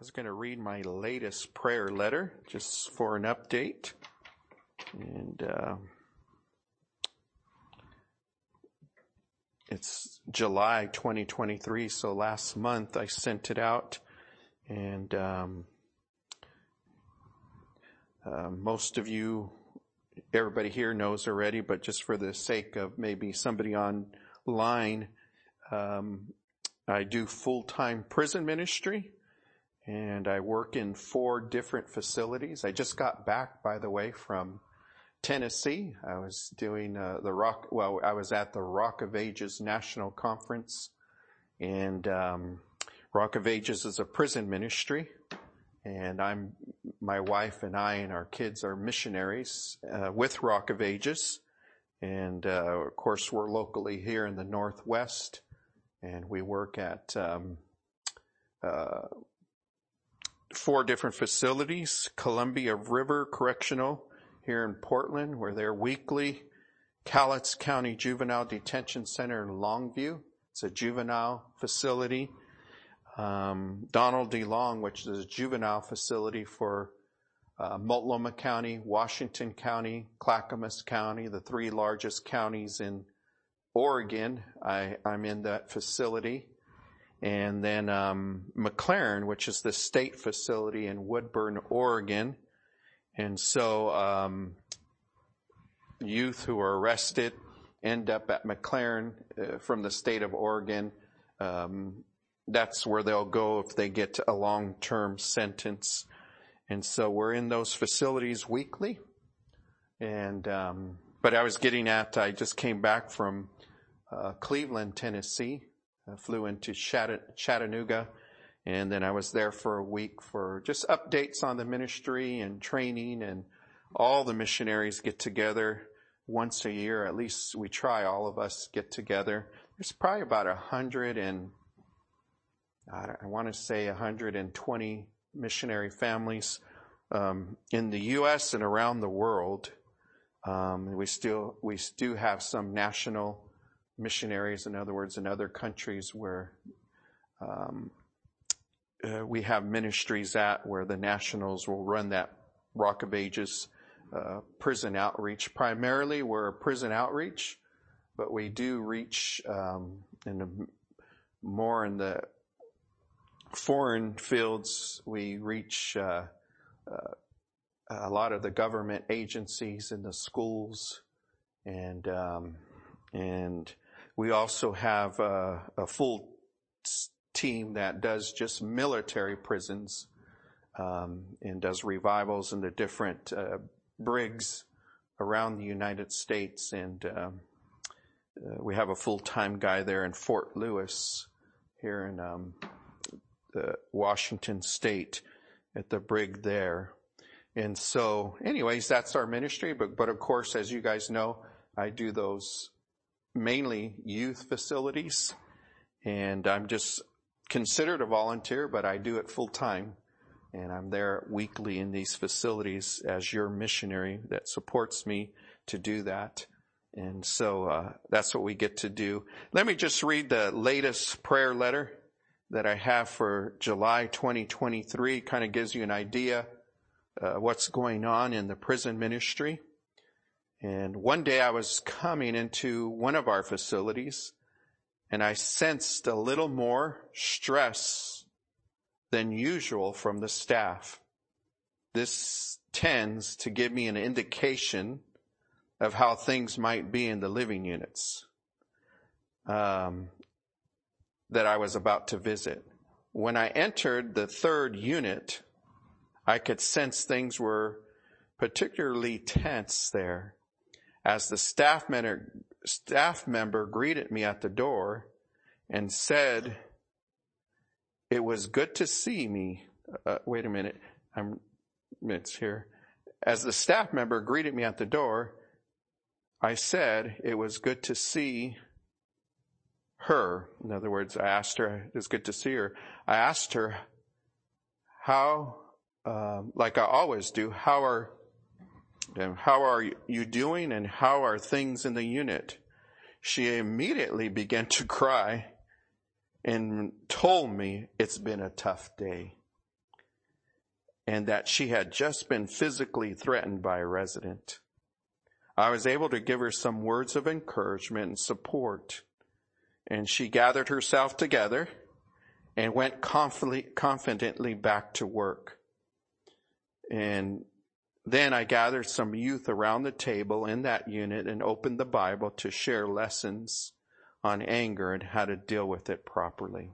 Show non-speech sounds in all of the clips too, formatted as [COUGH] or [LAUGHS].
was going to read my latest prayer letter just for an update. And uh, it's July 2023, so last month I sent it out. And um, uh, most of you, everybody here knows already, but just for the sake of maybe somebody online, um, I do full-time prison ministry and I work in four different facilities. I just got back, by the way, from Tennessee. I was doing uh, the Rock, well, I was at the Rock of Ages National Conference and um, Rock of Ages is a prison ministry and I'm, my wife and I and our kids are missionaries uh, with Rock of Ages. And uh, of course, we're locally here in the Northwest, and we work at um, uh, four different facilities, Columbia River Correctional here in Portland, where they're weekly, Cowlitz County Juvenile Detention Center in Longview. It's a juvenile facility. Um, Donald D. Long, which is a juvenile facility for uh, Multnomah County, Washington County, Clackamas County, the three largest counties in Oregon. I, am in that facility and then um, McLaren, which is the state facility in Woodburn, Oregon. And so um, youth who are arrested end up at McLaren uh, from the state of Oregon. Um, that's where they'll go if they get a long-term sentence. And so we're in those facilities weekly. And um, but I was getting at, I just came back from uh, Cleveland, Tennessee, flew into Chattanooga and then I was there for a week for just updates on the ministry and training and all the missionaries get together once a year. At least we try all of us get together. There's probably about a hundred and I want to say 120 missionary families um, in the U.S. and around the world. Um, we still we do have some national missionaries, in other words, in other countries where um, uh, we have ministries at where the nationals will run that Rock of Ages uh, prison outreach. Primarily, we're a prison outreach, but we do reach um, in the, more in the foreign fields. We reach uh, uh a lot of the government agencies and the schools, and um, and we also have a, a full team that does just military prisons um, and does revivals in the different uh, brigs around the United States. And um, uh, we have a full-time guy there in Fort Lewis here in um, Washington State at the brig there. And so, anyways, that's our ministry. But, but of course, as you guys know, I do those mainly youth facilities, and I'm just considered a volunteer, but I do it full time. And I'm there weekly in these facilities as your missionary that supports me to do that. And so uh, that's what we get to do. Let me just read the latest prayer letter that I have for July 2023. Kind of gives you an idea uh, what's going on in the prison ministry. And one day I was coming into one of our facilities and I sensed a little more stress than usual from the staff. This tends to give me an indication of how things might be in the living units um, that I was about to visit. When I entered the third unit, I could sense things were particularly tense there. As the staff member, staff member greeted me at the door and said, it was good to see me. Uh, wait a minute. I'm, it's here. As the staff member greeted me at the door, I said it was good to see her. In other words, I asked her, it was good to see her. I asked her how, uh, like I always do, how are how are you doing and how are things in the unit? She immediately began to cry and told me it's been a tough day. and that she had just been physically threatened by a resident. I was able to give her some words of encouragement and support, and she gathered herself together and went confidently back to work. And then I gathered some youth around the table in that unit and opened the Bible to share lessons on anger and how to deal with it properly.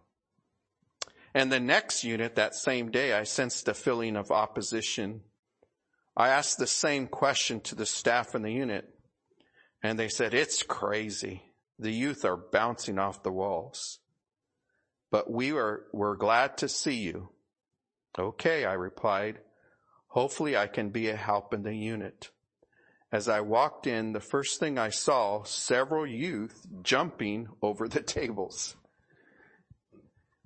And the next unit, that same day, I sensed a feeling of opposition. I asked the same question to the staff in the unit, and they said, it's crazy. The youth are bouncing off the walls. But we are, we're glad to see you. Okay, I replied. Hopefully I can be a help in the unit. As I walked in, the first thing I saw several youth jumping over the [LAUGHS] tables.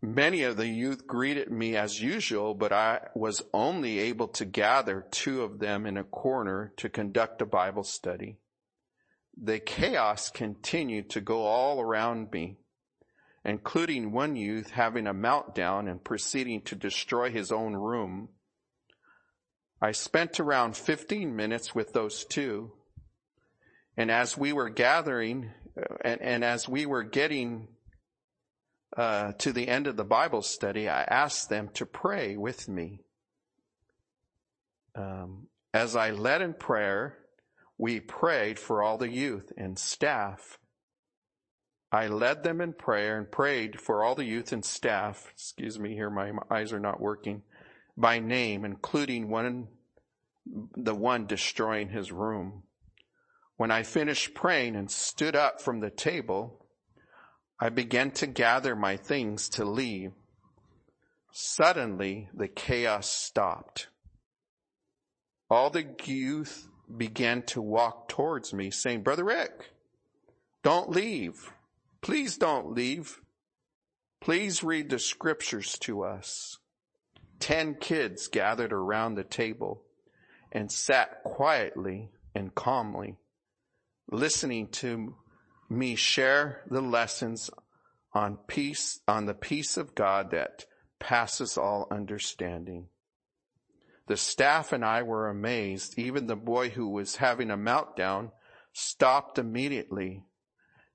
Many of the youth greeted me as usual, but I was only able to gather two of them in a corner to conduct a Bible study. The chaos continued to go all around me, including one youth having a meltdown and proceeding to destroy his own room. I spent around 15 minutes with those two. And as we were gathering, uh, and, and as we were getting uh, to the end of the Bible study, I asked them to pray with me. Um, as I led in prayer, we prayed for all the youth and staff. I led them in prayer and prayed for all the youth and staff. Excuse me here, my eyes are not working by name, including one, the one destroying his room. When I finished praying and stood up from the table, I began to gather my things to leave. Suddenly, the chaos stopped. All the youth began to walk towards me saying, Brother Rick, don't leave. Please don't leave. Please read the scriptures to us. Ten kids gathered around the table and sat quietly and calmly, listening to me share the lessons on peace, on the peace of God that passes all understanding. The staff and I were amazed. Even the boy who was having a meltdown stopped immediately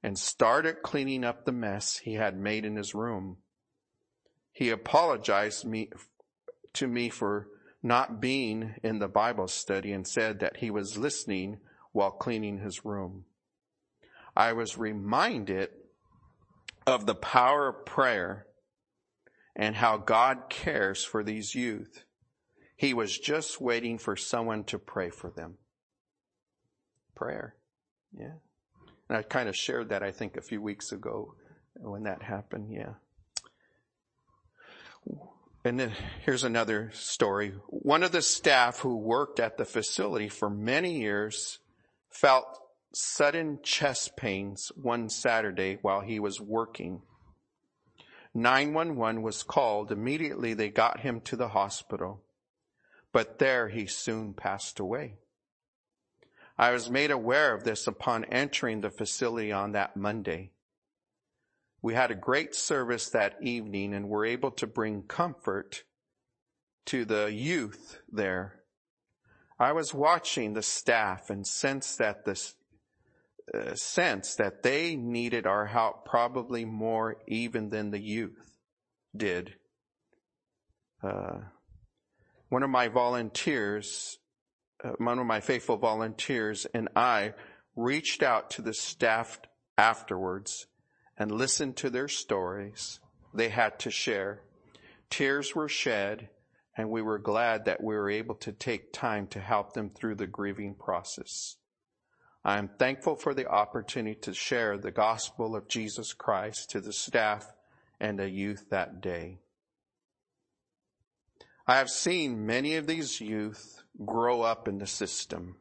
and started cleaning up the mess he had made in his room. He apologized me, to me for not being in the Bible study and said that he was listening while cleaning his room. I was reminded of the power of prayer and how God cares for these youth. He was just waiting for someone to pray for them. Prayer. Yeah. And I kind of shared that, I think, a few weeks ago when that happened. Yeah. And then here's another story. One of the staff who worked at the facility for many years felt sudden chest pains one Saturday while he was working. 911 was called. Immediately they got him to the hospital, but there he soon passed away. I was made aware of this upon entering the facility on that Monday. We had a great service that evening and were able to bring comfort to the youth there. I was watching the staff and sensed that this uh, sense that they needed our help probably more even than the youth did. Uh, one of my volunteers, uh, one of my faithful volunteers and I reached out to the staff afterwards and listened to their stories they had to share. Tears were shed and we were glad that we were able to take time to help them through the grieving process. I am thankful for the opportunity to share the gospel of Jesus Christ to the staff and the youth that day. I have seen many of these youth grow up in the system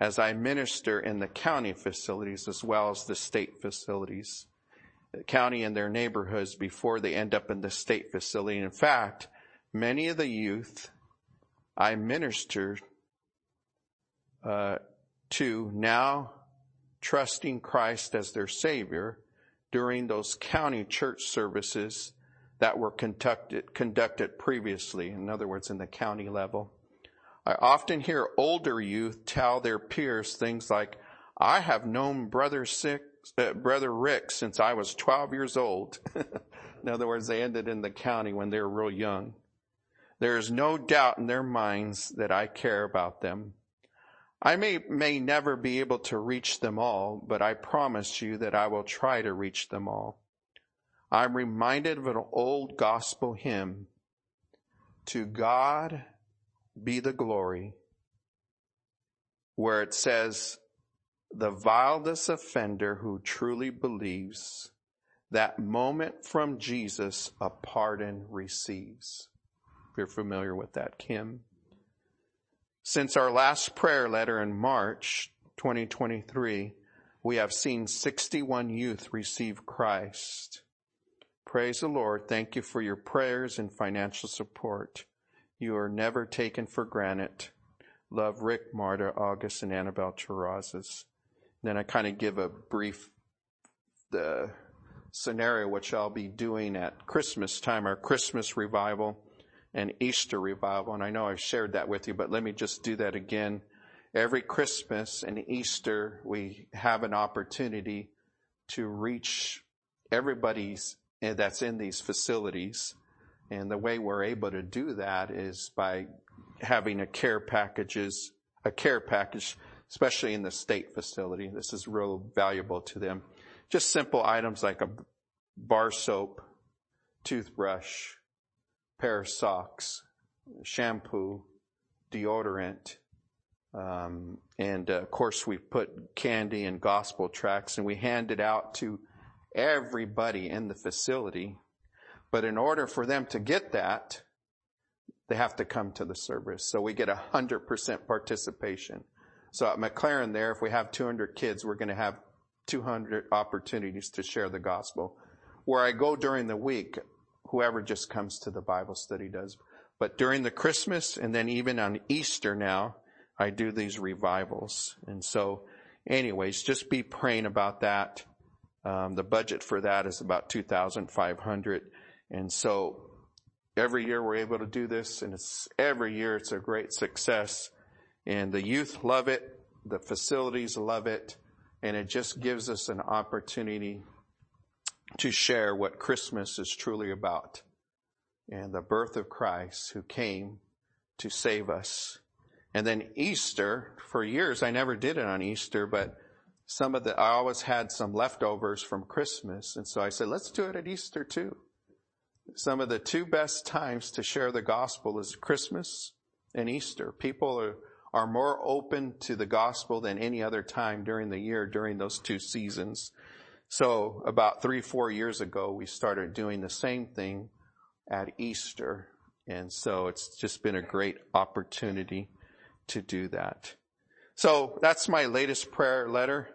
as I minister in the county facilities as well as the state facilities, the county and their neighborhoods before they end up in the state facility. In fact, many of the youth I minister uh, to now trusting Christ as their Savior during those county church services that were conducted, conducted previously, in other words, in the county level. I often hear older youth tell their peers things like, I have known brother, uh, brother Rick since I was 12 years old. [LAUGHS] in other words, they ended in the county when they were real young. There is no doubt in their minds that I care about them. I may, may never be able to reach them all, but I promise you that I will try to reach them all. I'm reminded of an old gospel hymn. To God be the glory, where it says, the vilest offender who truly believes that moment from Jesus a pardon receives. If you're familiar with that, Kim. Since our last prayer letter in March 2023, we have seen 61 youth receive Christ. Praise the Lord. Thank you for your prayers and financial support. You are never taken for granted. Love Rick, Marta, August, and Annabelle Terrazas. Then I kind of give a brief the scenario which I'll be doing at Christmas time, our Christmas revival and Easter revival. And I know I've shared that with you, but let me just do that again. Every Christmas and Easter, we have an opportunity to reach everybody's eh, that's in these facilities. And the way we're able to do that is by having a care packages, a care package, especially in the state facility. This is real valuable to them. Just simple items like a bar soap, toothbrush, pair of socks, shampoo, deodorant, um, and uh, of course we put candy and gospel tracts and we hand it out to everybody in the facility. But in order for them to get that, they have to come to the service. So we get a hundred percent participation. So at McLaren there, if we have 200 kids, we're going to have 200 opportunities to share the gospel. Where I go during the week, whoever just comes to the Bible study does. But during the Christmas and then even on Easter now, I do these revivals. And so anyways, just be praying about that. Um, the budget for that is about 2,500. And so every year we're able to do this and it's every year it's a great success and the youth love it. The facilities love it. And it just gives us an opportunity to share what Christmas is truly about and the birth of Christ who came to save us. And then Easter, for years I never did it on Easter, but some of the, I always had some leftovers from Christmas. And so I said, let's do it at Easter too. Some of the two best times to share the gospel is Christmas and Easter. People are, are more open to the gospel than any other time during the year during those two seasons. So about three, four years ago, we started doing the same thing at Easter. And so it's just been a great opportunity to do that. So that's my latest prayer letter.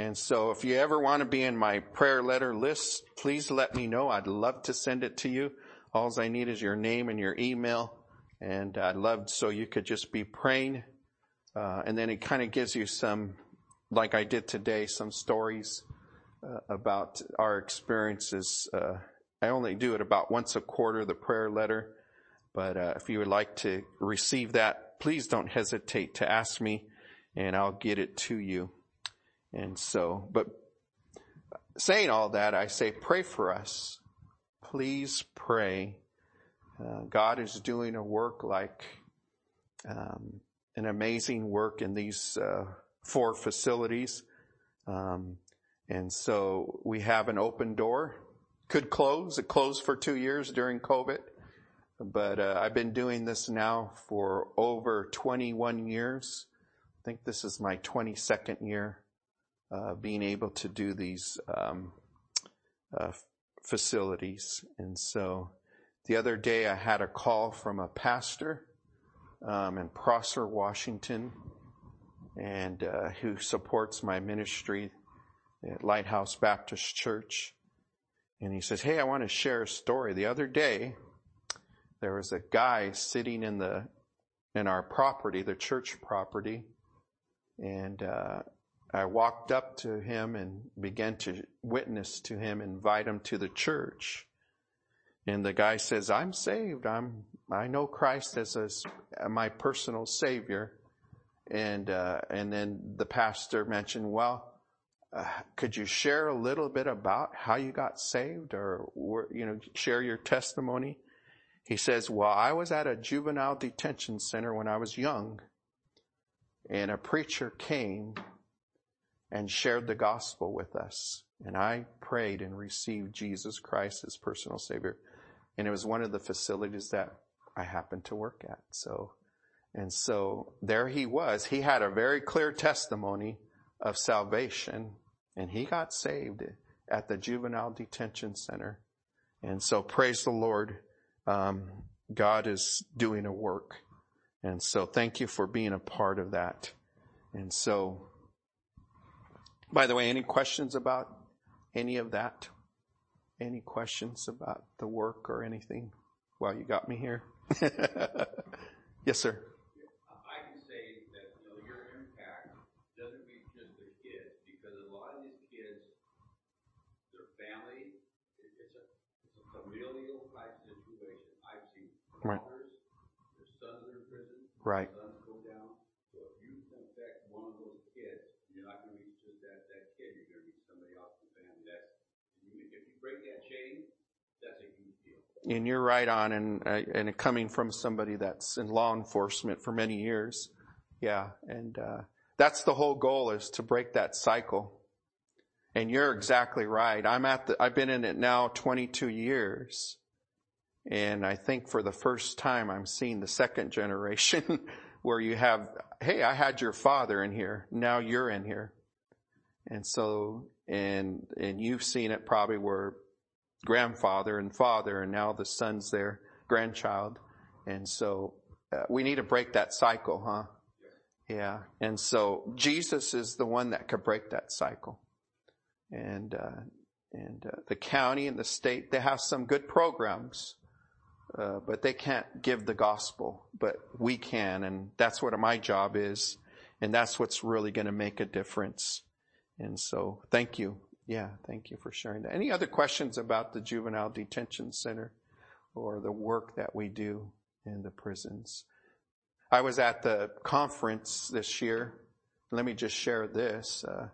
And so if you ever want to be in my prayer letter list, please let me know. I'd love to send it to you. All I need is your name and your email. And I'd love so you could just be praying. Uh, and then it kind of gives you some, like I did today, some stories uh, about our experiences. Uh, I only do it about once a quarter, the prayer letter. But uh, if you would like to receive that, please don't hesitate to ask me and I'll get it to you. And so, but saying all that, I say pray for us. Please pray. Uh, God is doing a work like um, an amazing work in these uh, four facilities. Um, and so we have an open door. Could close. It closed for two years during COVID. But uh, I've been doing this now for over 21 years. I think this is my 22nd year uh, being able to do these um, uh, facilities. And so the other day I had a call from a pastor um, in Prosser, Washington, and uh, who supports my ministry at Lighthouse Baptist Church. And he says, Hey, I want to share a story. The other day, there was a guy sitting in the, in our property, the church property. And, uh, I walked up to him and began to witness to him, invite him to the church. And the guy says, I'm saved. I'm, I know Christ as a, my personal savior. And, uh, and then the pastor mentioned, well, uh, could you share a little bit about how you got saved or, you know, share your testimony? He says, well, I was at a juvenile detention center when I was young and a preacher came and shared the gospel with us. And I prayed and received Jesus Christ as personal savior. And it was one of the facilities that I happened to work at. So, and so there he was. He had a very clear testimony of salvation and he got saved at the juvenile detention center. And so praise the Lord. Um, God is doing a work. And so thank you for being a part of that. And so, by the way, any questions about any of that? Any questions about the work or anything? Well, you got me here. [LAUGHS] yes, sir. I can say that you know your impact doesn't reach just the kids because a lot of these kids, their family, it's a familial type situation. I've seen Right. fathers, their sons are in prison, Right. sons go down. So if you can affect one of those kids, you're not going to reach just that that kid. You're going to reach somebody else in the family. That's you, if you break that chain, that's a huge deal. And you're right on, and uh, and coming from somebody that's in law enforcement for many years, yeah, and uh, that's the whole goal is to break that cycle. And you're exactly right. I'm at the. I've been in it now 22 years, and I think for the first time I'm seeing the second generation [LAUGHS] where you have, hey, I had your father in here, now you're in here, and so and and you've seen it probably where grandfather and father, and now the son's their grandchild. And so uh, we need to break that cycle, huh? Yeah. And so Jesus is the one that could break that cycle. And, uh, and uh, the county and the state, they have some good programs, uh, but they can't give the gospel, but we can. And that's what my job is. And that's what's really going to make a difference. And so thank you. Yeah, thank you for sharing that. Any other questions about the juvenile detention center or the work that we do in the prisons? I was at the conference this year. Let me just share this. Uh,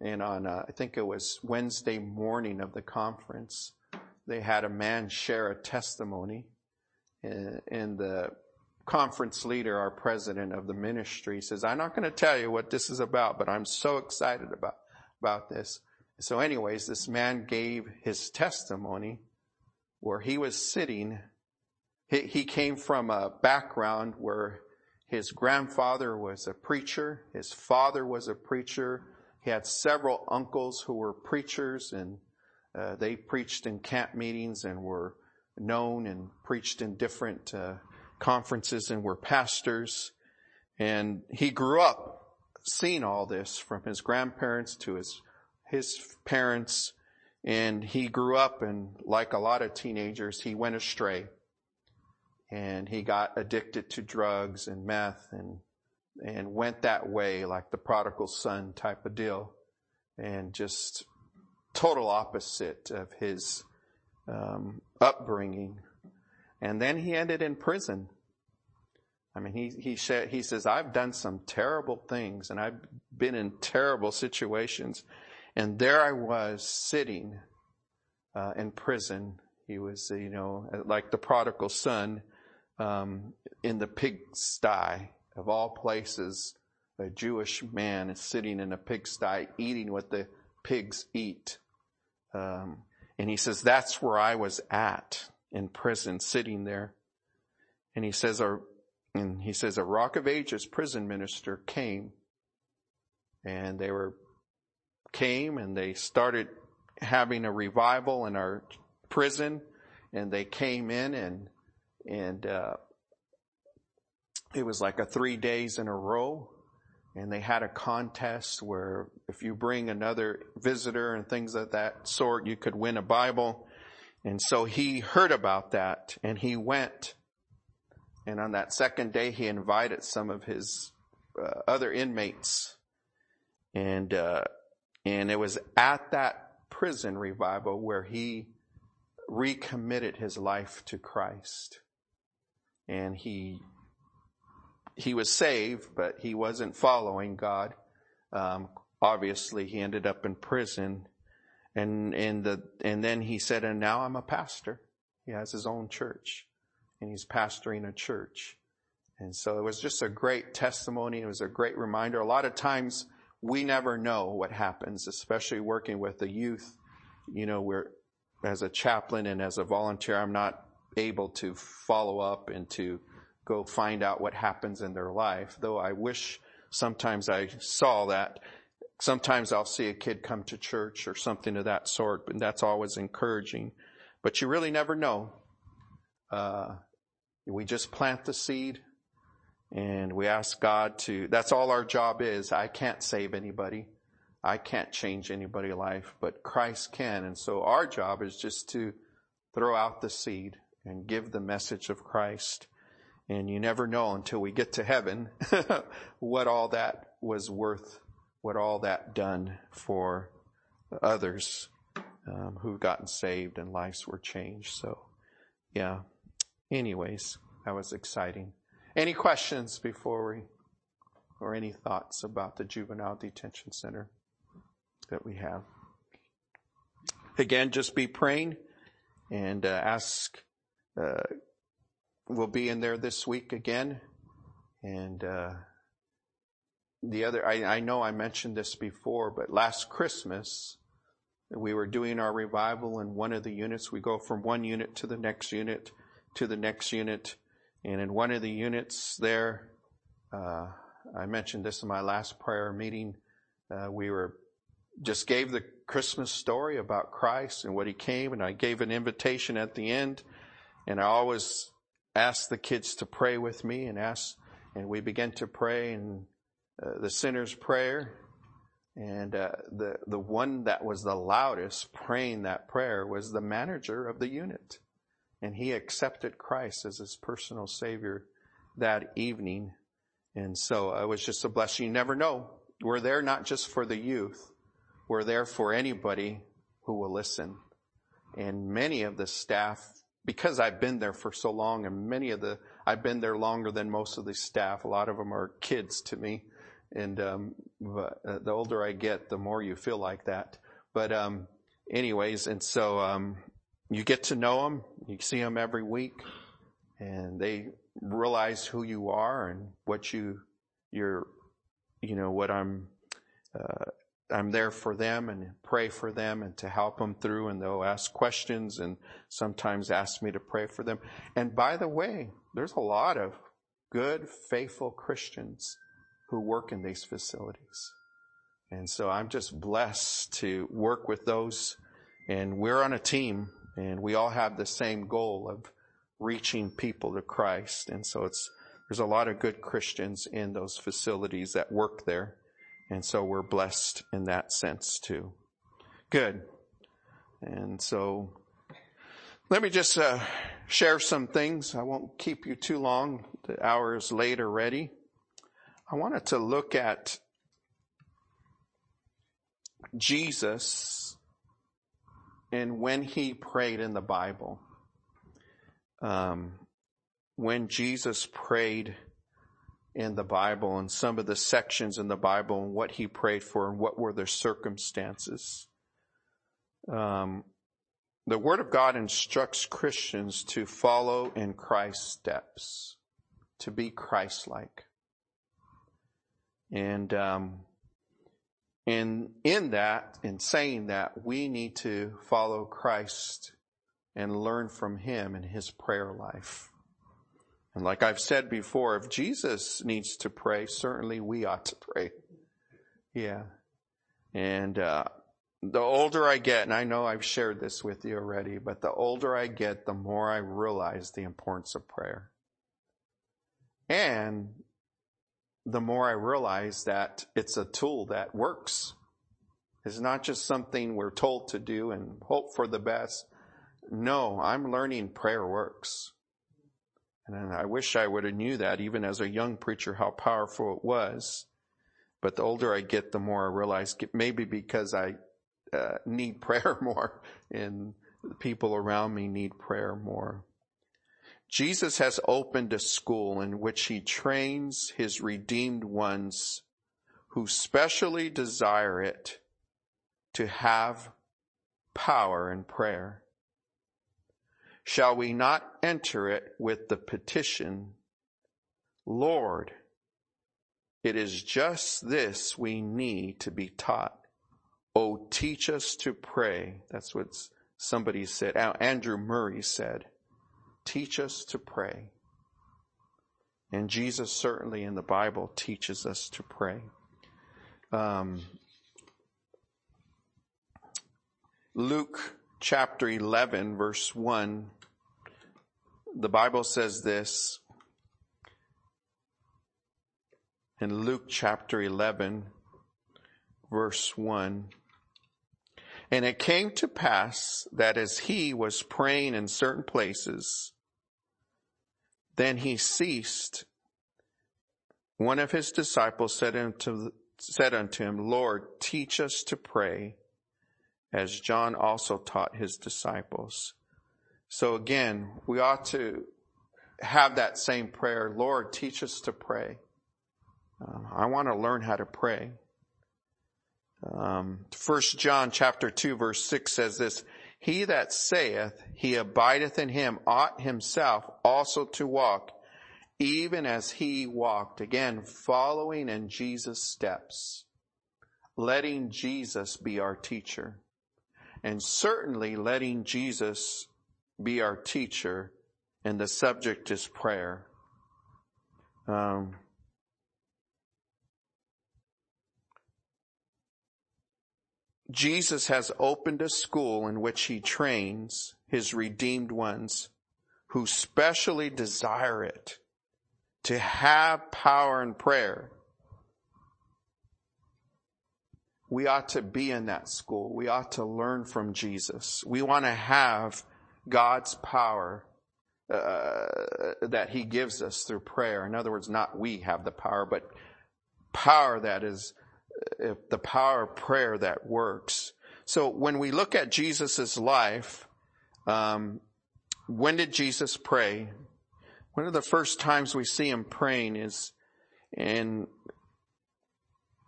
and on, uh, I think it was Wednesday morning of the conference, they had a man share a testimony. And, and the conference leader, our president of the ministry, says, I'm not going to tell you what this is about, but I'm so excited about, about this. So anyways, this man gave his testimony where he was sitting. He, he came from a background where his grandfather was a preacher. His father was a preacher. He had several uncles who were preachers and uh, they preached in camp meetings and were known and preached in different uh, conferences and were pastors. And he grew up seeing all this from his grandparents to his his parents and he grew up and like a lot of teenagers, he went astray and he got addicted to drugs and meth and, and went that way like the prodigal son type of deal and just total opposite of his um, upbringing. And then he ended in prison. I mean, he, he, said, he says, I've done some terrible things and I've been in terrible situations. And there I was sitting uh, in prison. He was, you know, like the prodigal son um, in the pigsty of all places. A Jewish man is sitting in a pigsty eating what the pigs eat. Um, and he says, that's where I was at in prison, sitting there. And he says, our, and he says, a Rock of Ages prison minister came and they were came and they started having a revival in our prison and they came in and and uh, it was like a three days in a row and they had a contest where if you bring another visitor and things of that sort you could win a bible. And so he heard about that and he went. And on that second day he invited some of his uh, other inmates. And uh, and it was at that prison revival where he recommitted his life to Christ. And he, he was saved, but he wasn't following God. Um, obviously he ended up in prison and, and the, and then he said, and now I'm a pastor. He has his own church and he's pastoring a church. And so it was just a great testimony. It was a great reminder. A lot of times we never know what happens, especially working with the youth. You know, we're, as a chaplain and as a volunteer, I'm not able to follow up and to go find out what happens in their life, though I wish sometimes I saw that. Sometimes I'll see a kid come to church or something of that sort, and that's always encouraging. But you really never know. Uh, we just plant the seed and we ask God to, that's all our job is. I can't save anybody. I can't change anybody's life, but Christ can. And so our job is just to throw out the seed and give the message of Christ. And you never know until we get to heaven [LAUGHS] what all that was worth, what all that done for others um, who've gotten saved and lives were changed. So, yeah. Anyways, that was exciting. Any questions before we, or any thoughts about the juvenile detention center? that we have. Again, just be praying and uh, ask. Uh, we'll be in there this week again, and uh, the other. I, I know I mentioned this before, but last Christmas we were doing our revival in one of the units. We go from one unit to the next unit to the next unit, and in one of the units there, uh, I mentioned this in my last prayer meeting. Uh, we were just gave the Christmas story about Christ and what he came and I gave an invitation at the end and I always ask the kids to pray with me and ask, and we began to pray and uh, the sinner's prayer and uh, the the one that was the loudest praying that prayer was the manager of the unit and he accepted Christ as his personal savior that evening and so it was just a blessing you never know we're there not just for the youth we're there for anybody who will listen. And many of the staff, because I've been there for so long and many of the, I've been there longer than most of the staff. A lot of them are kids to me. And, um, but, uh, the older I get, the more you feel like that. But, um, anyways, and so, um, you get to know them. You see them every week and they realize who you are and what you, you're, you know, what I'm, uh, I'm there for them and pray for them and to help them through and they'll ask questions and sometimes ask me to pray for them. And by the way, there's a lot of good, faithful Christians who work in these facilities. And so I'm just blessed to work with those and we're on a team and we all have the same goal of reaching people to Christ. And so it's, there's a lot of good Christians in those facilities that work there. And so we're blessed in that sense too. Good. And so let me just uh, share some things. I won't keep you too long. The hour is late already. I wanted to look at Jesus and when he prayed in the Bible. Um, when Jesus prayed in the Bible and some of the sections in the Bible and what he prayed for and what were the circumstances. Um, the Word of God instructs Christians to follow in Christ's steps, to be Christ-like. And, um, and in that, in saying that, we need to follow Christ and learn from Him in His prayer life. And like I've said before, if Jesus needs to pray, certainly we ought to pray. Yeah. And, uh, the older I get, and I know I've shared this with you already, but the older I get, the more I realize the importance of prayer. And the more I realize that it's a tool that works. It's not just something we're told to do and hope for the best. No, I'm learning prayer works. And I wish I would have knew that even as a young preacher, how powerful it was. But the older I get, the more I realize maybe because I uh, need prayer [LAUGHS] more and the people around me need prayer more. Jesus has opened a school in which he trains his redeemed ones who specially desire it to have power in prayer. Shall we not enter it with the petition, Lord, it is just this we need to be taught. Oh, teach us to pray. That's what somebody said. Andrew Murray said, teach us to pray. And Jesus certainly in the Bible teaches us to pray. Um, Luke chapter 11 verse 1, the Bible says this, in Luke chapter 11 verse 1, and it came to pass that as he was praying in certain places, then he ceased. One of his disciples said unto, said unto him, Lord, teach us to pray as John also taught his disciples. So again, we ought to have that same prayer. Lord, teach us to pray. Uh, I want to learn how to pray. Um, First John chapter two verse six says this: He that saith he abideth in him ought himself also to walk, even as he walked. Again, following in Jesus' steps, letting Jesus be our teacher, and certainly letting Jesus be our teacher. And the subject is prayer. Um, Jesus has opened a school in which he trains his redeemed ones who specially desire it to have power in prayer. We ought to be in that school. We ought to learn from Jesus. We want to have God's power uh, that he gives us through prayer. In other words, not we have the power, but power that is the power of prayer that works. So when we look at Jesus' life, um, when did Jesus pray? One of the first times we see him praying is in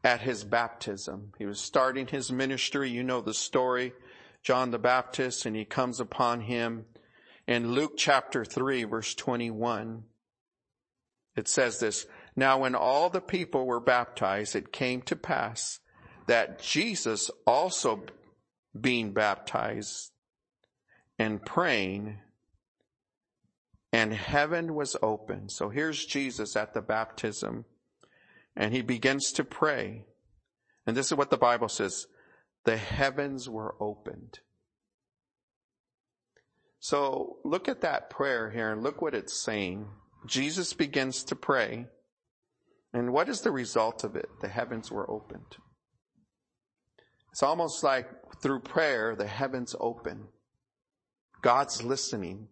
at his baptism. He was starting his ministry. You know the story. John the Baptist and he comes upon him in Luke chapter 3 verse 21. It says this, now when all the people were baptized, it came to pass that Jesus also being baptized and praying and heaven was open. So here's Jesus at the baptism and he begins to pray. And this is what the Bible says. The heavens were opened. So look at that prayer here and look what it's saying. Jesus begins to pray and what is the result of it? The heavens were opened. It's almost like through prayer, the heavens open. God's listening.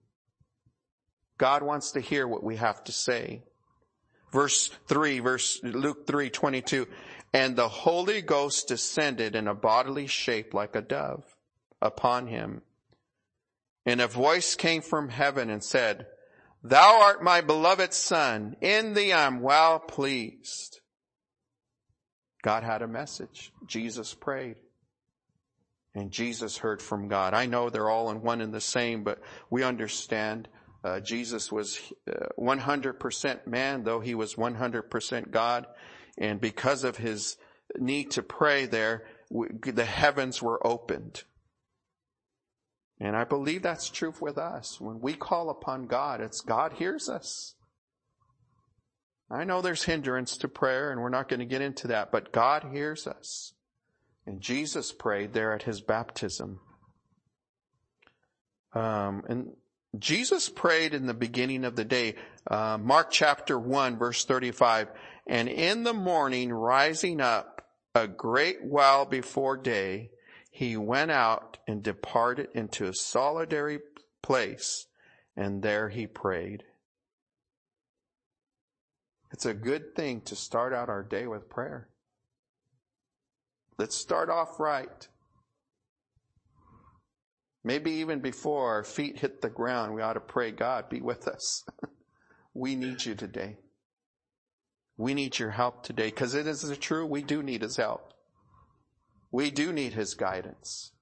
God wants to hear what we have to say. Verse 3, verse Luke 3, 22. And the Holy Ghost descended in a bodily shape like a dove upon him. And a voice came from heaven and said, Thou art my beloved son. In thee I'm well pleased. God had a message. Jesus prayed. And Jesus heard from God. I know they're all in one and the same, but we understand uh, Jesus was uh, 100% man, though he was 100% God. And because of his need to pray there, we, the heavens were opened. And I believe that's true with us. When we call upon God, it's God hears us. I know there's hindrance to prayer and we're not going to get into that, but God hears us. And Jesus prayed there at his baptism. Um, and Jesus prayed in the beginning of the day. Uh, Mark chapter 1 verse 35. And in the morning rising up a great while before day, he went out and departed into a solitary place, and there he prayed. It's a good thing to start out our day with prayer. Let's start off right. Maybe even before our feet hit the ground, we ought to pray, God, be with us. [LAUGHS] we need you today. We need your help today because it is true. We do need his help. We do need his guidance.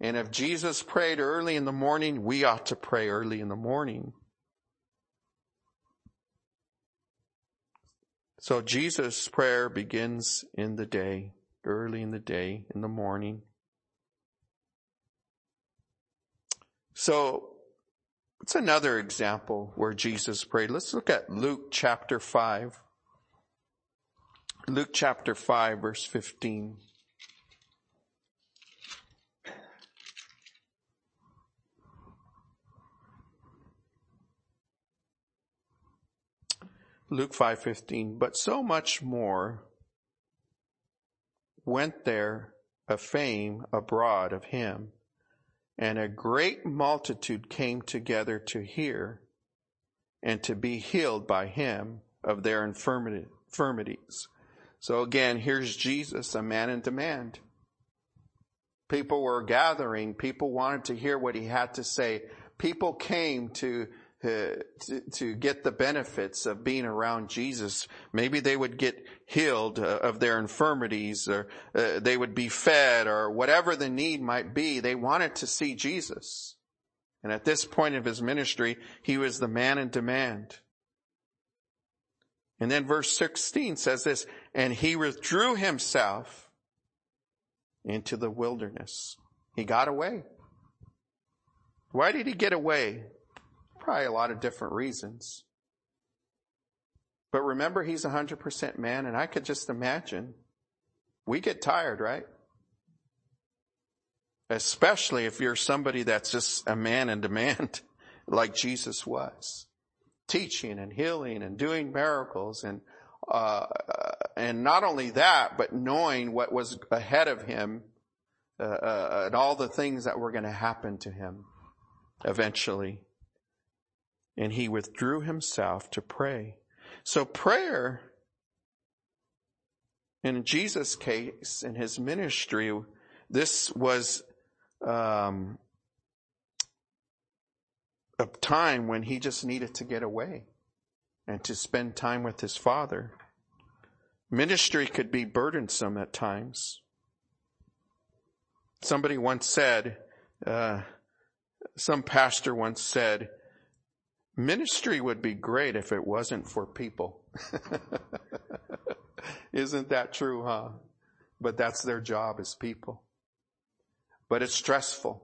And if Jesus prayed early in the morning, we ought to pray early in the morning. So Jesus' prayer begins in the day, early in the day, in the morning. So it's another example where Jesus prayed. Let's look at Luke chapter 5. Luke chapter 5 verse 15. Luke 5:15 but so much more went there a fame abroad of him and a great multitude came together to hear and to be healed by him of their infirmities. So again here's Jesus a man in demand. People were gathering. People wanted to hear what he had to say. People came to to, to get the benefits of being around Jesus. Maybe they would get healed uh, of their infirmities or uh, they would be fed or whatever the need might be. They wanted to see Jesus. And at this point of his ministry, he was the man in demand. And then verse 16 says this, and he withdrew himself into the wilderness. He got away. Why did he get away? Probably a lot of different reasons. But remember, he's 100% man, and I could just imagine we get tired, right? Especially if you're somebody that's just a man in demand, [LAUGHS] like Jesus was. Teaching and healing and doing miracles and, uh, and not only that, but knowing what was ahead of him, uh, uh, and all the things that were going to happen to him eventually and he withdrew himself to pray. So prayer, in Jesus' case, in his ministry, this was um, a time when he just needed to get away and to spend time with his father. Ministry could be burdensome at times. Somebody once said, uh, some pastor once said, Ministry would be great if it wasn't for people. [LAUGHS] Isn't that true, huh? But that's their job as people. But it's stressful.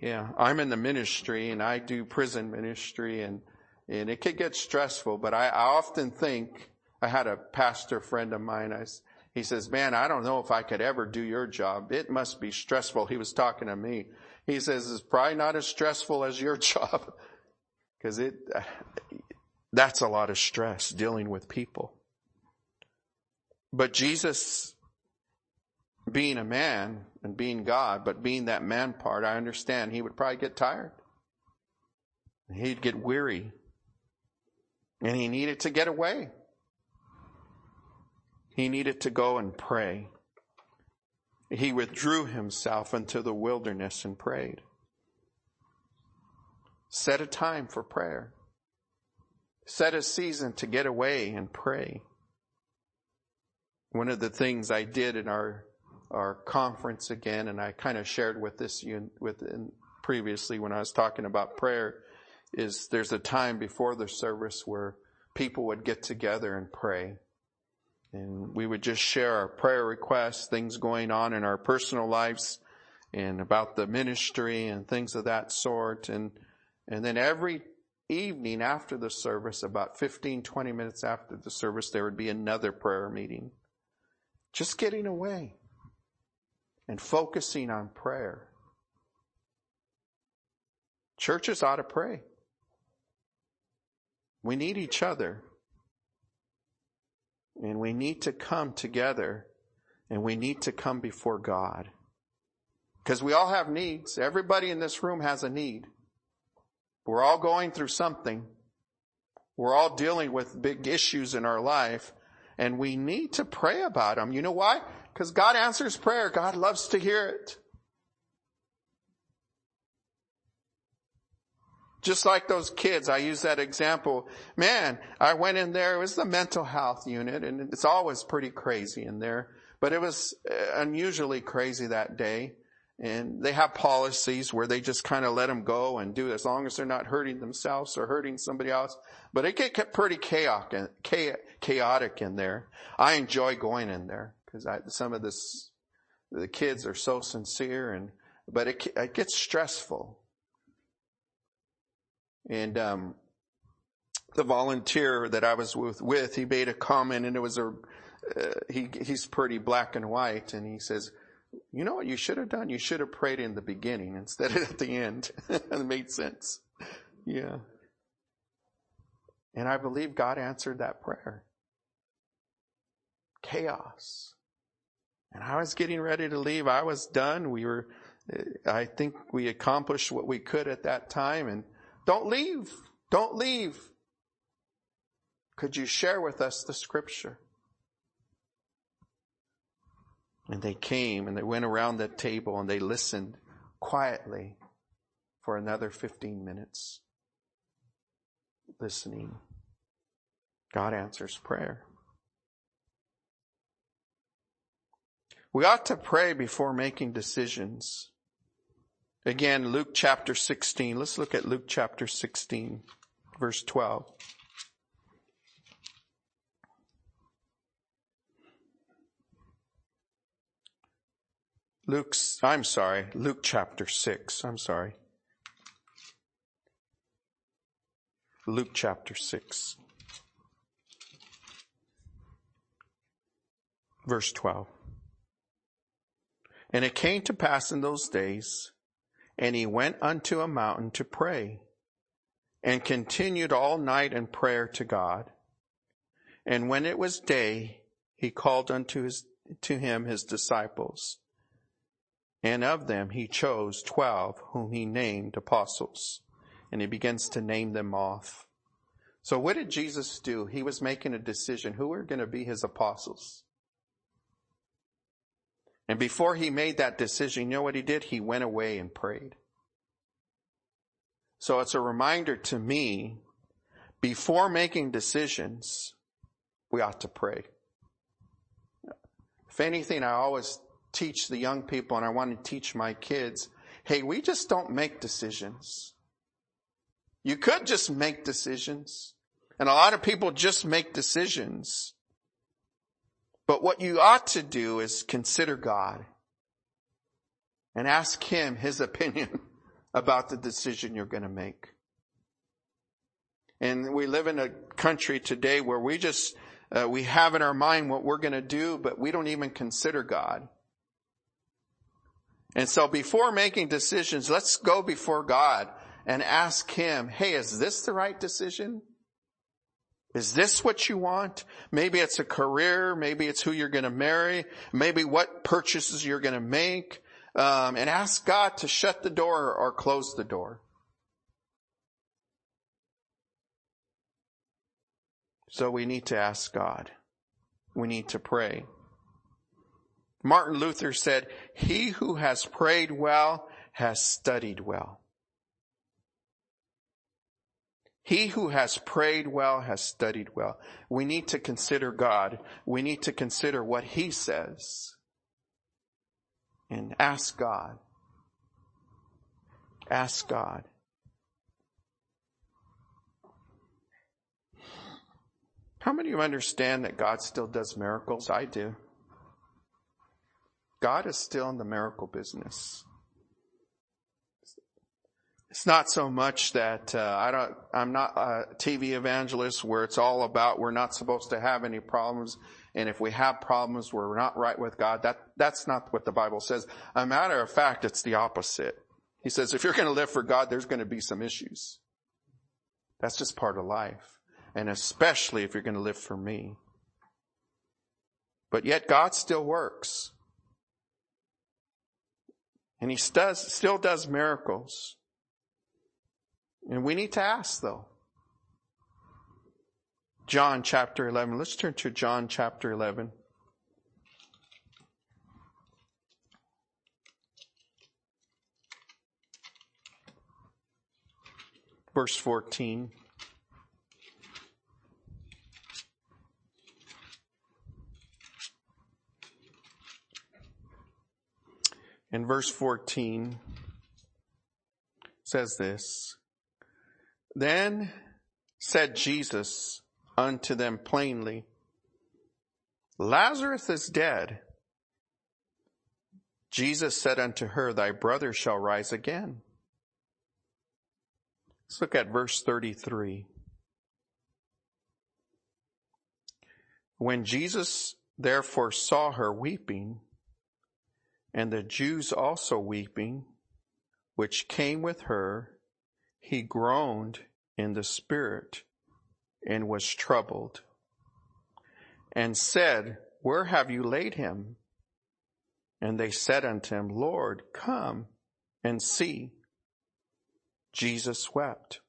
Yeah, I'm in the ministry and I do prison ministry and, and it could get stressful, but I, I often think, I had a pastor friend of mine, I, he says, man, I don't know if I could ever do your job. It must be stressful. He was talking to me. He says it's probably not as stressful as your [LAUGHS] job because it, that's a lot of stress dealing with people. But Jesus, being a man and being God, but being that man part, I understand he would probably get tired. He'd get weary. And he needed to get away. He needed to go and pray he withdrew himself into the wilderness and prayed. Set a time for prayer. Set a season to get away and pray. One of the things I did in our our conference again, and I kind of shared with this with previously when I was talking about prayer, is there's a time before the service where people would get together and pray. And we would just share our prayer requests, things going on in our personal lives and about the ministry and things of that sort. And, and then every evening after the service, about 15, 20 minutes after the service, there would be another prayer meeting. Just getting away and focusing on prayer. Churches ought to pray. We need each other. And we need to come together and we need to come before God. Because we all have needs. Everybody in this room has a need. We're all going through something. We're all dealing with big issues in our life and we need to pray about them. You know why? Because God answers prayer. God loves to hear it. Just like those kids, I use that example. Man, I went in there, it was the mental health unit, and it's always pretty crazy in there. But it was uh, unusually crazy that day. And they have policies where they just kind of let them go and do as long as they're not hurting themselves or hurting somebody else. But it get pretty chaotic, chaotic in there. I enjoy going in there because some of this, the kids are so sincere and, but it, it gets stressful. And, um, the volunteer that I was with, with, he made a comment and it was a, uh, he, he's pretty black and white and he says, you know what you should have done? You should have prayed in the beginning instead of [LAUGHS] at the end. [LAUGHS] it made sense. Yeah. And I believe God answered that prayer. Chaos. And I was getting ready to leave. I was done. We were, I think we accomplished what we could at that time and don't leave. Don't leave. Could you share with us the scripture? And they came and they went around that table and they listened quietly for another 15 minutes. Listening. God answers prayer. We ought to pray before making decisions. Again, Luke chapter 16. Let's look at Luke chapter 16, verse 12. Luke's, I'm sorry, Luke chapter 6. I'm sorry. Luke chapter 6. Verse 12. And it came to pass in those days, and he went unto a mountain to pray, and continued all night in prayer to God. And when it was day, he called unto his, to him his disciples and of them he chose twelve whom he named apostles. And he begins to name them off. So what did Jesus do? He was making a decision. Who are going to be his apostles? And before he made that decision, you know what he did? He went away and prayed. So it's a reminder to me, before making decisions, we ought to pray. If anything, I always teach the young people and I want to teach my kids, hey, we just don't make decisions. You could just make decisions. And a lot of people just make decisions. But what you ought to do is consider God and ask Him His opinion [LAUGHS] about the decision you're going to make. And we live in a country today where we just, uh, we have in our mind what we're going to do, but we don't even consider God. And so before making decisions, let's go before God and ask Him, hey, is this the right decision? Is this what you want? Maybe it's a career. Maybe it's who you're going to marry. Maybe what purchases you're going to make. Um, and ask God to shut the door or close the door. So we need to ask God. We need to pray. Martin Luther said, he who has prayed well has studied well. He who has prayed well has studied well. We need to consider God. We need to consider what he says and ask God. Ask God. How many of you understand that God still does miracles? I do. God is still in the miracle business. It's not so much that uh, I don't. I'm not a TV evangelist where it's all about we're not supposed to have any problems, and if we have problems, we're not right with God. That that's not what the Bible says. A matter of fact, it's the opposite. He says if you're going to live for God, there's going to be some issues. That's just part of life, and especially if you're going to live for me. But yet God still works. And he does, still does miracles. And we need to ask though. John chapter 11. Let's turn to John chapter 11. verse 14. In verse 14 says this, Then said Jesus unto them plainly, Lazarus is dead. Jesus said unto her, Thy brother shall rise again. Let's look at verse 33. When Jesus therefore saw her weeping, and the Jews also weeping, which came with her, he groaned in the spirit and was troubled, and said, Where have you laid him? And they said unto him, Lord, come and see. Jesus wept.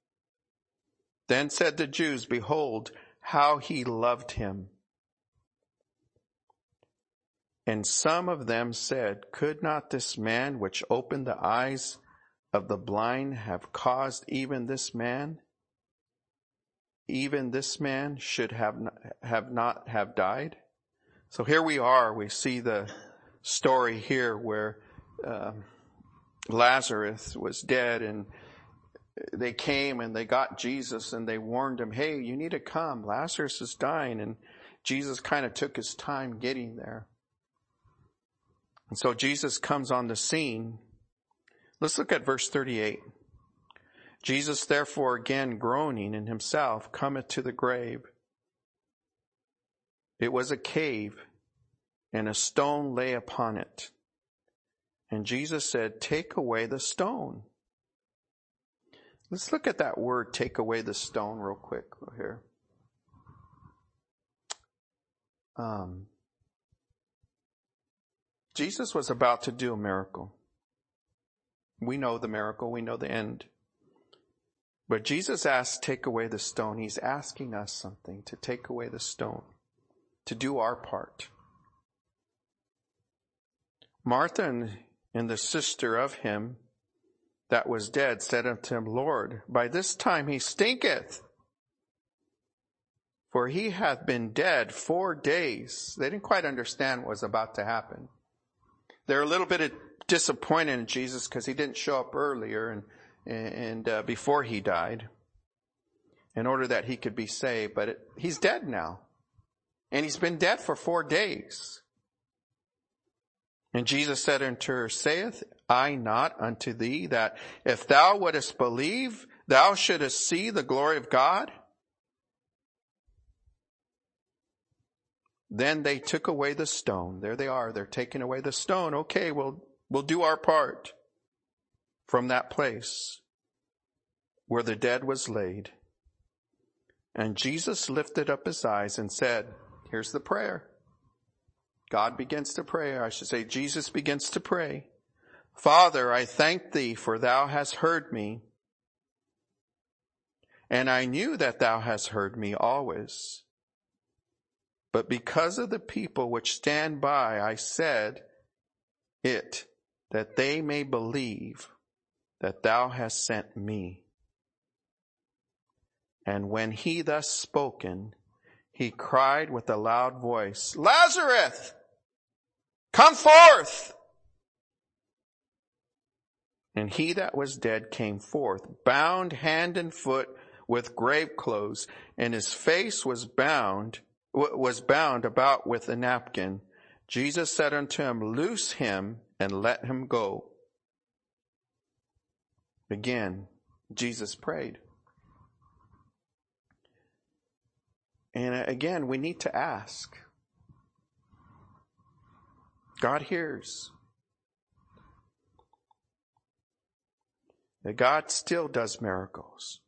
Then said the Jews, Behold, how he loved him. And some of them said, Could not this man which opened the eyes of the blind have caused even this man, even this man should have, have not have died? So here we are, we see the story here where um, Lazarus was dead and they came and they got Jesus and they warned him, hey, you need to come. Lazarus is dying. And Jesus kind of took his time getting there. And so Jesus comes on the scene. Let's look at verse 38. Jesus therefore again groaning in himself cometh to the grave. It was a cave and a stone lay upon it. And Jesus said, take away the stone. Let's look at that word, take away the stone real quick here. Um, Jesus was about to do a miracle. We know the miracle, we know the end. But Jesus asked, take away the stone. He's asking us something to take away the stone, to do our part. Martha and, and the sister of him that was dead said unto him, Lord, by this time he stinketh. For he hath been dead four days. They didn't quite understand what was about to happen. They're a little bit disappointed in Jesus because he didn't show up earlier and, and uh, before he died in order that he could be saved. But it, he's dead now. And he's been dead for four days. And Jesus said unto her, saith I not unto thee that if thou wouldest believe, thou shouldest see the glory of God? Then they took away the stone. There they are. They're taking away the stone. Okay, we'll, we'll do our part from that place where the dead was laid. And Jesus lifted up his eyes and said, here's the prayer. God begins to pray. I should say Jesus begins to pray. Father, I thank thee for thou hast heard me. And I knew that thou hast heard me always. But because of the people which stand by, I said it that they may believe that thou hast sent me. And when he thus spoken, he cried with a loud voice, Lazarus, come forth! And he that was dead came forth, bound hand and foot with grave clothes, and his face was bound, was bound about with a napkin. Jesus said unto him, Loose him and let him go. Again, Jesus prayed. And again, we need to ask. God hears. That God still does miracles.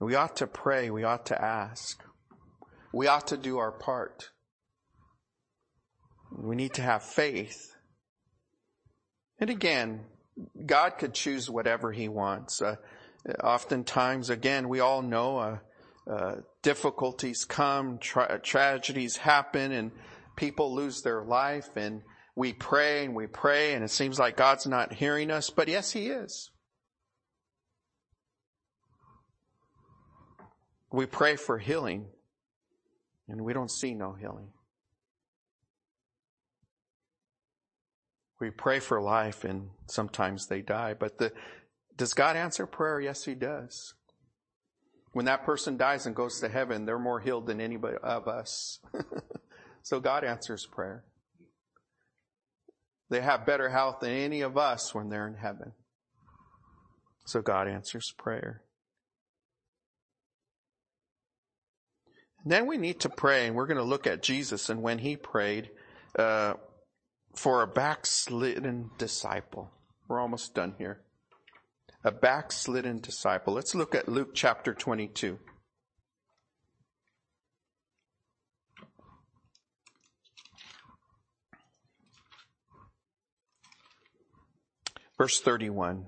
We ought to pray. We ought to ask. We ought to do our part. We need to have faith. And again, God could choose whatever He wants. Uh, oftentimes, again, we all know uh, uh, difficulties come, tra- tragedies happen, and people lose their life, and we pray and we pray, and it seems like God's not hearing us, but yes, He is. We pray for healing and we don't see no healing. We pray for life and sometimes they die, but the, does God answer prayer? Yes, He does. When that person dies and goes to heaven, they're more healed than anybody of us. [LAUGHS] so God answers prayer. They have better health than any of us when they're in heaven. So God answers prayer. Then we need to pray, and we're going to look at Jesus and when he prayed uh, for a backslidden disciple. We're almost done here. A backslidden disciple. Let's look at Luke chapter 22. Verse 31.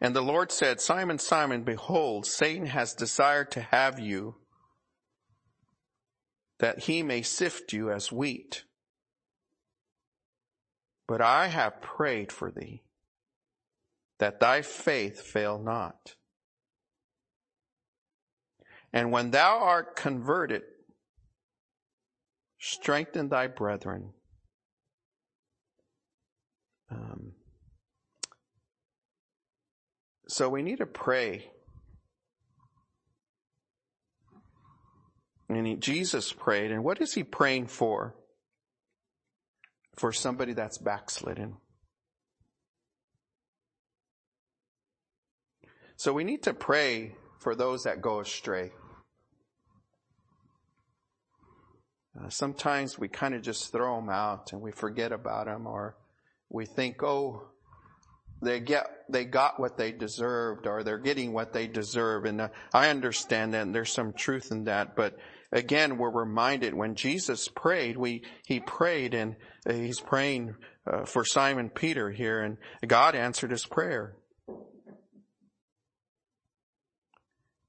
And the Lord said, Simon, Simon, behold, Satan has desired to have you that he may sift you as wheat. But I have prayed for thee that thy faith fail not. And when thou art converted, strengthen thy brethren. Um, so we need to pray. And he, Jesus prayed, and what is he praying for? For somebody that's backslidden. So we need to pray for those that go astray. Uh, sometimes we kind of just throw them out and we forget about them or we think, oh, they get they got what they deserved or they're getting what they deserve and uh, i understand that and there's some truth in that but again we're reminded when jesus prayed we he prayed and uh, he's praying uh, for simon peter here and god answered his prayer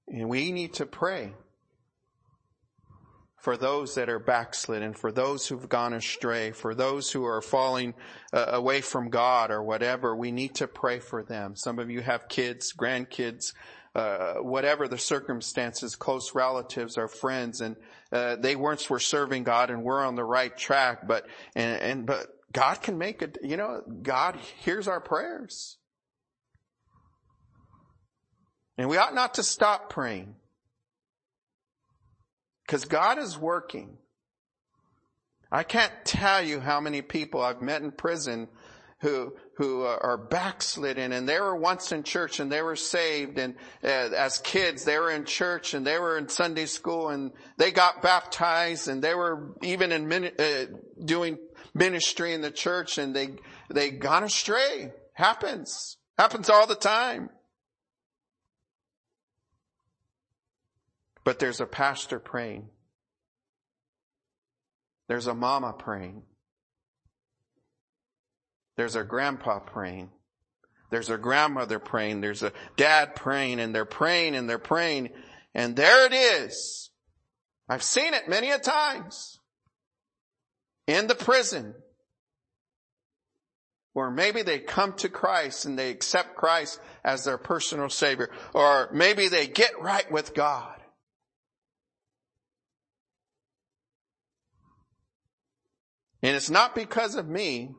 and we need to pray for those that are backslidden, for those who've gone astray, for those who are falling uh, away from God or whatever, we need to pray for them. Some of you have kids, grandkids, uh, whatever the circumstances, close relatives or friends, and uh, they once were serving God and we're on the right track, but and, and but God can make it. You know, God hears our prayers, and we ought not to stop praying. Because God is working. I can't tell you how many people I've met in prison who who are backslidden and they were once in church and they were saved and uh, as kids they were in church and they were in Sunday school and they got baptized and they were even in uh, doing ministry in the church and they they got astray happens happens all the time But there's a pastor praying. There's a mama praying. There's a grandpa praying. There's a grandmother praying. There's a dad praying and they're praying and they're praying. And there it is. I've seen it many a times. In the prison. Where maybe they come to Christ and they accept Christ as their personal savior. Or maybe they get right with God. And it's not because of me,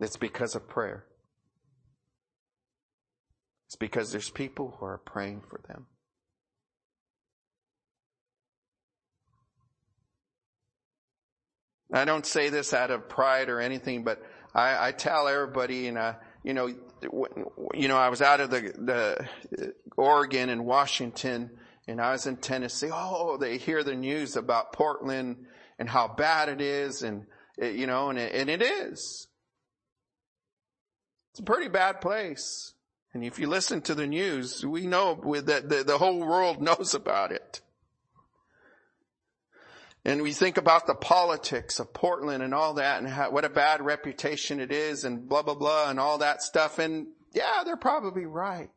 it's because of prayer. It's because there's people who are praying for them. I don't say this out of pride or anything, but I, I tell everybody, and uh, you know, you know, I was out of the, the Oregon and Washington, and I was in Tennessee. Oh, they hear the news about Portland and how bad it is and, you know, and it, and it is. It's a pretty bad place. And if you listen to the news, we know that the, the whole world [LAUGHS] knows about it. And we think about the politics of Portland and all that and how, what a bad reputation it is and blah, blah, blah and all that stuff. And yeah, they're probably right.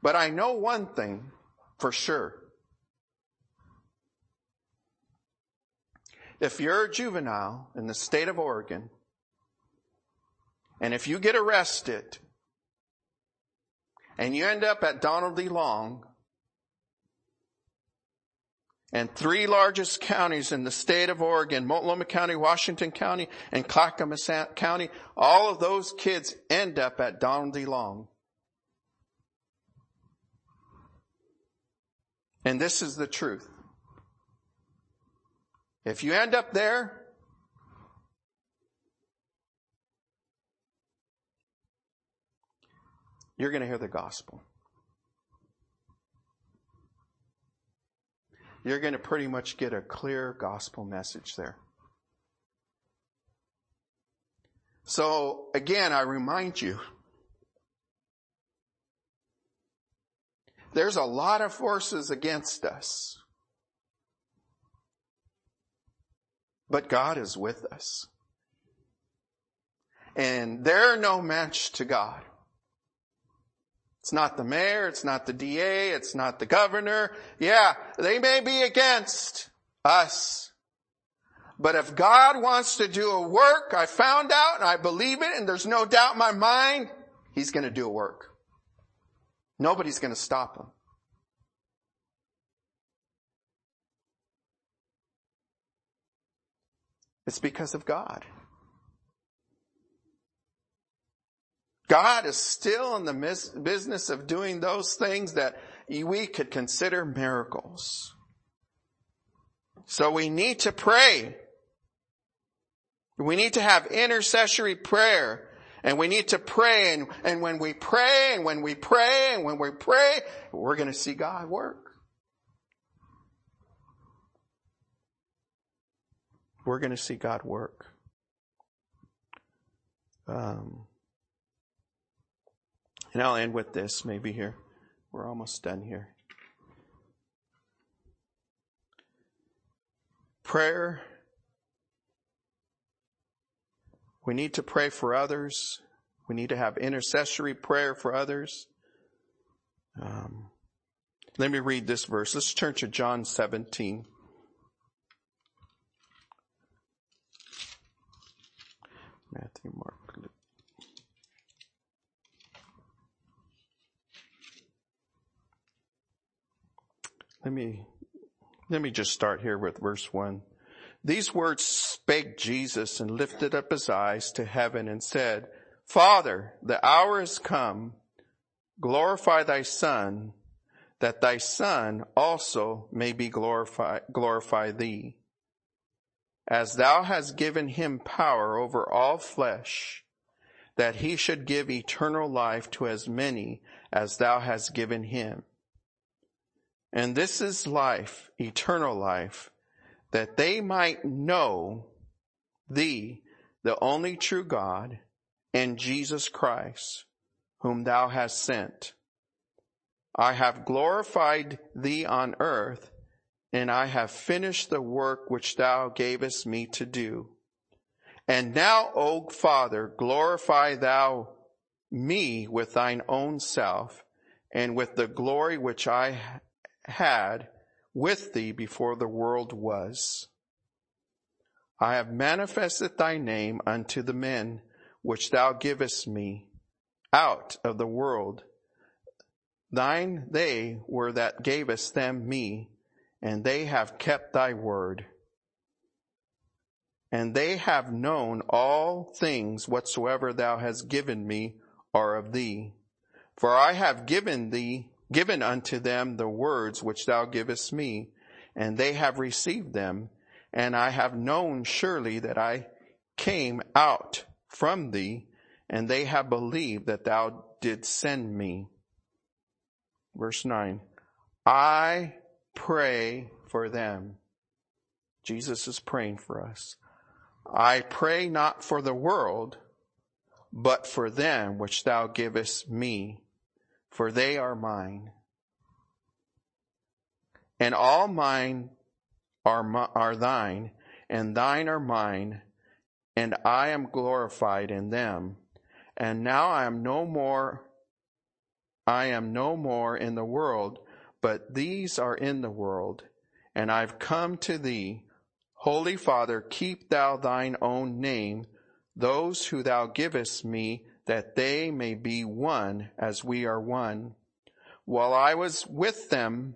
But I know one thing for sure. If you're a juvenile in the state of Oregon, and if you get arrested, and you end up at Donald D. Long, and three largest counties in the state of Oregon, Multnomah County, Washington County, and Clackamas County, all of those kids end up at Donald D. Long. And this is the truth. If you end up there, you're going to hear the gospel. You're going to pretty much get a clear gospel message there. So again, I remind you, there's a lot of forces against us. But God is with us. And they're no match to God. It's not the mayor, it's not the DA, it's not the governor. Yeah, they may be against us. But if God wants to do a work, I found out and I believe it and there's no doubt in my mind, He's gonna do a work. Nobody's gonna stop Him. It's because of God. God is still in the business of doing those things that we could consider miracles. So we need to pray. We need to have intercessory prayer. And we need to pray and, and when we pray and when we pray and when we pray, we're going to see God work. We're going to see God work. Um, and I'll end with this maybe here. We're almost done here. Prayer. We need to pray for others. We need to have intercessory prayer for others. Um, let me read this verse. Let's turn to John 17. Matthew, Mark, Let me, let me just start here with verse one. These words spake Jesus and lifted up his eyes to heaven and said, Father, the hour is come. Glorify thy son that thy son also may be glorified, glorify thee. As thou hast given him power over all flesh, that he should give eternal life to as many as thou hast given him. And this is life, eternal life, that they might know thee, the only true God, and Jesus Christ, whom thou hast sent. I have glorified thee on earth, and I have finished the work which thou gavest me to do. And now, O Father, glorify thou me with thine own self, and with the glory which I had with thee before the world was. I have manifested thy name unto the men which thou givest me out of the world. Thine they were that gavest them me, and they have kept thy word. And they have known all things whatsoever thou hast given me are of thee. For I have given thee given unto them the words which thou givest me, and they have received them, and I have known surely that I came out from thee, and they have believed that thou didst send me. Verse 9. I pray for them. Jesus is praying for us. I pray not for the world, but for them which thou givest me for they are mine. And all mine are, are thine, and thine are mine, and I am glorified in them. And now I am no more, I am no more in the world, but these are in the world, and I've come to thee. Holy Father, keep thou thine own name, those who thou givest me, that they may be one as we are one. While I was with them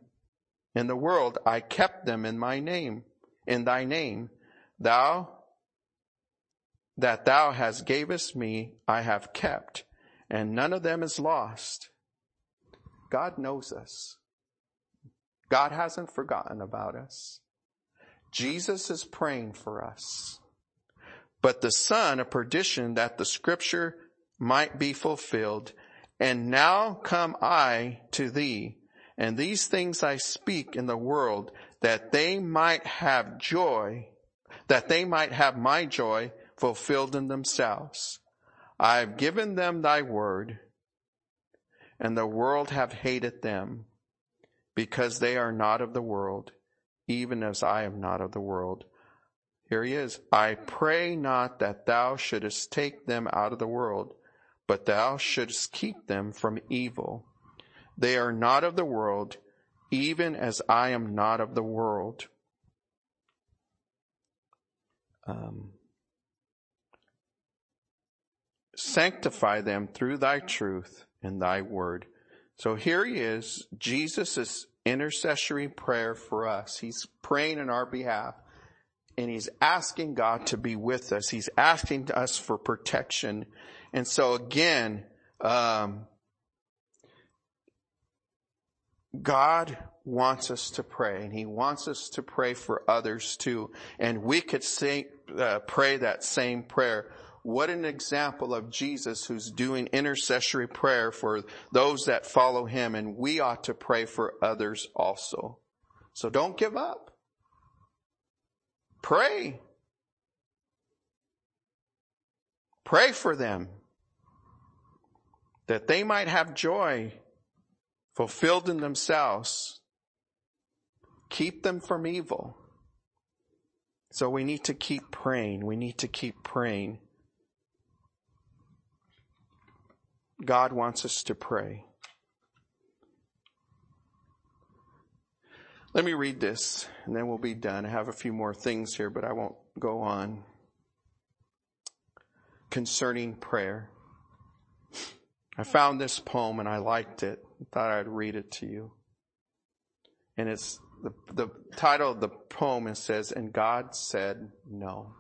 in the world, I kept them in my name, in thy name. Thou, that thou hast gavest me, I have kept, and none of them is lost. God knows us. God hasn't forgotten about us. Jesus is praying for us. But the son of perdition that the scripture might be fulfilled. And now come I to thee, and these things I speak in the world that they might have joy, that they might have my joy fulfilled in themselves. I have given them thy word, and the world have hated them, because they are not of the world, even as I am not of the world. Here he is. I pray not that thou shouldest take them out of the world, but thou shouldst keep them from evil. They are not of the world, even as I am not of the world. Um, sanctify them through thy truth and thy word. So here he is, Jesus' intercessory prayer for us. He's praying in our behalf and he's asking God to be with us. He's asking us for protection. And so again, um, God wants us to pray and he wants us to pray for others too. And we could say, uh, pray that same prayer. What an example of Jesus who's doing intercessory prayer for those that follow him and we ought to pray for others also. So don't give up. Pray. Pray for them that they might have joy fulfilled in themselves. Keep them from evil. So we need to keep praying. We need to keep praying. God wants us to pray. Let me read this and then we'll be done. I have a few more things here, but I won't go on. Concerning prayer. I found this poem and I liked it. I thought I'd read it to you. And it's the, the title of the poem it says, and God said no.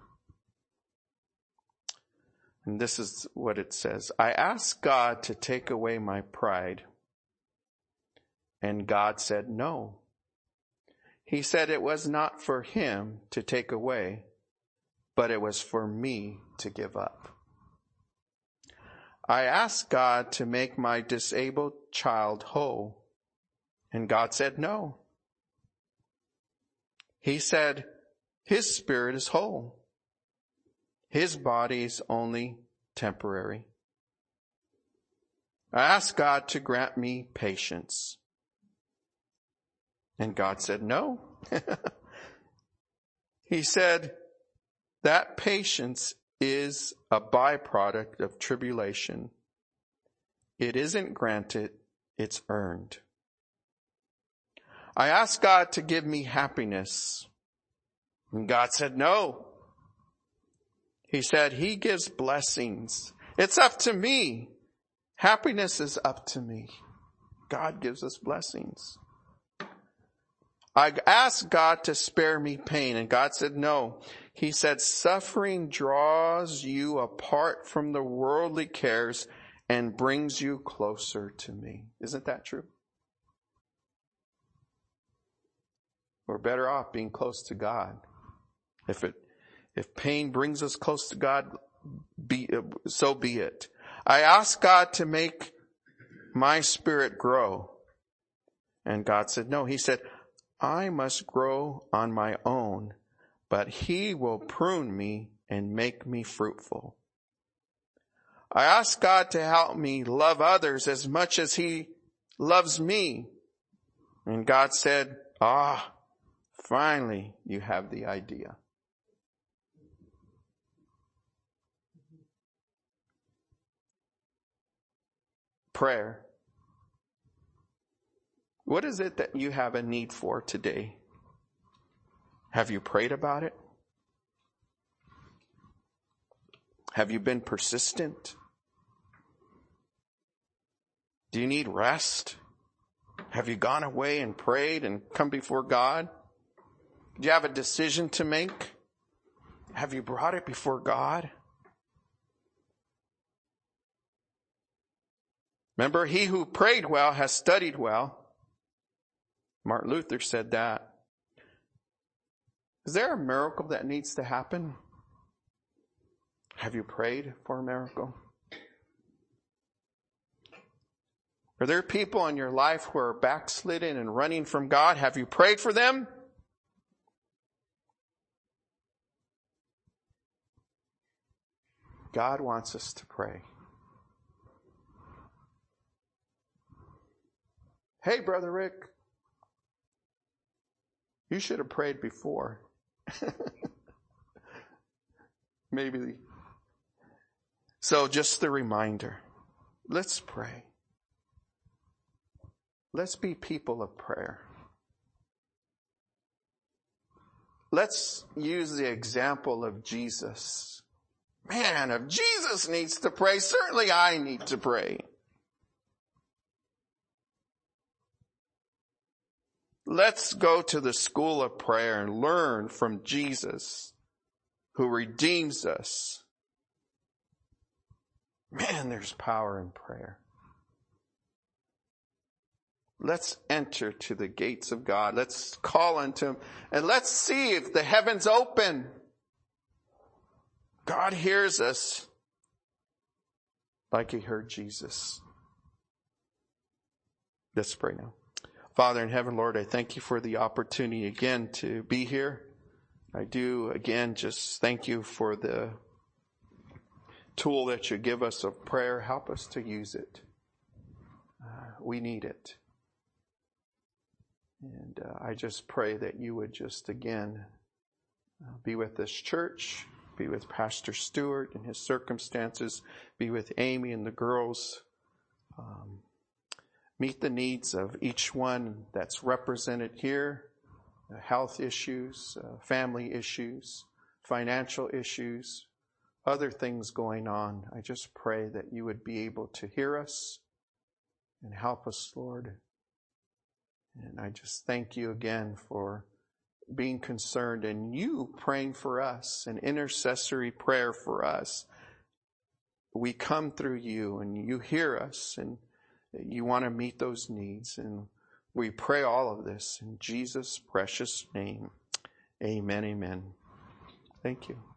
And this is what it says. I asked God to take away my pride. And God said no. He said it was not for him to take away, but it was for me to give up. I asked God to make my disabled child whole, and God said no. He said his spirit is whole. His body is only temporary. I asked God to grant me patience. And God said, no. [LAUGHS] he said, that patience is a byproduct of tribulation. It isn't granted, it's earned. I asked God to give me happiness. And God said, no. He said, He gives blessings. It's up to me. Happiness is up to me. God gives us blessings. I asked God to spare me pain and God said no. He said suffering draws you apart from the worldly cares and brings you closer to me. Isn't that true? We're better off being close to God. If it, if pain brings us close to God, be, so be it. I asked God to make my spirit grow. And God said, no, he said, I must grow on my own, but he will prune me and make me fruitful. I ask God to help me love others as much as he loves me. And God said, ah, finally you have the idea. Prayer what is it that you have a need for today? Have you prayed about it? Have you been persistent? Do you need rest? Have you gone away and prayed and come before God? Do you have a decision to make? Have you brought it before God? Remember, he who prayed well has studied well. Martin Luther said that. Is there a miracle that needs to happen? Have you prayed for a miracle? Are there people in your life who are backslidden and running from God? Have you prayed for them? God wants us to pray. Hey, Brother Rick, you should have prayed before. [LAUGHS] Maybe. So, just the reminder let's pray. Let's be people of prayer. Let's use the example of Jesus. Man, if Jesus needs to pray, certainly I need to pray. Let's go to the school of prayer and learn from Jesus who redeems us. Man, there's power in prayer. Let's enter to the gates of God. Let's call unto Him and let's see if the heavens open. God hears us like He heard Jesus. Let's pray now. Father in heaven, Lord, I thank you for the opportunity again to be here. I do again just thank you for the tool that you give us of prayer. Help us to use it. Uh, we need it. And uh, I just pray that you would just again uh, be with this church, be with Pastor Stewart and his circumstances, be with Amy and the girls. Um, meet the needs of each one that's represented here uh, health issues, uh, family issues, financial issues, other things going on. I just pray that you would be able to hear us and help us, Lord. And I just thank you again for being concerned and you praying for us, an intercessory prayer for us. We come through you and you hear us and you want to meet those needs. And we pray all of this in Jesus' precious name. Amen. Amen. Thank you.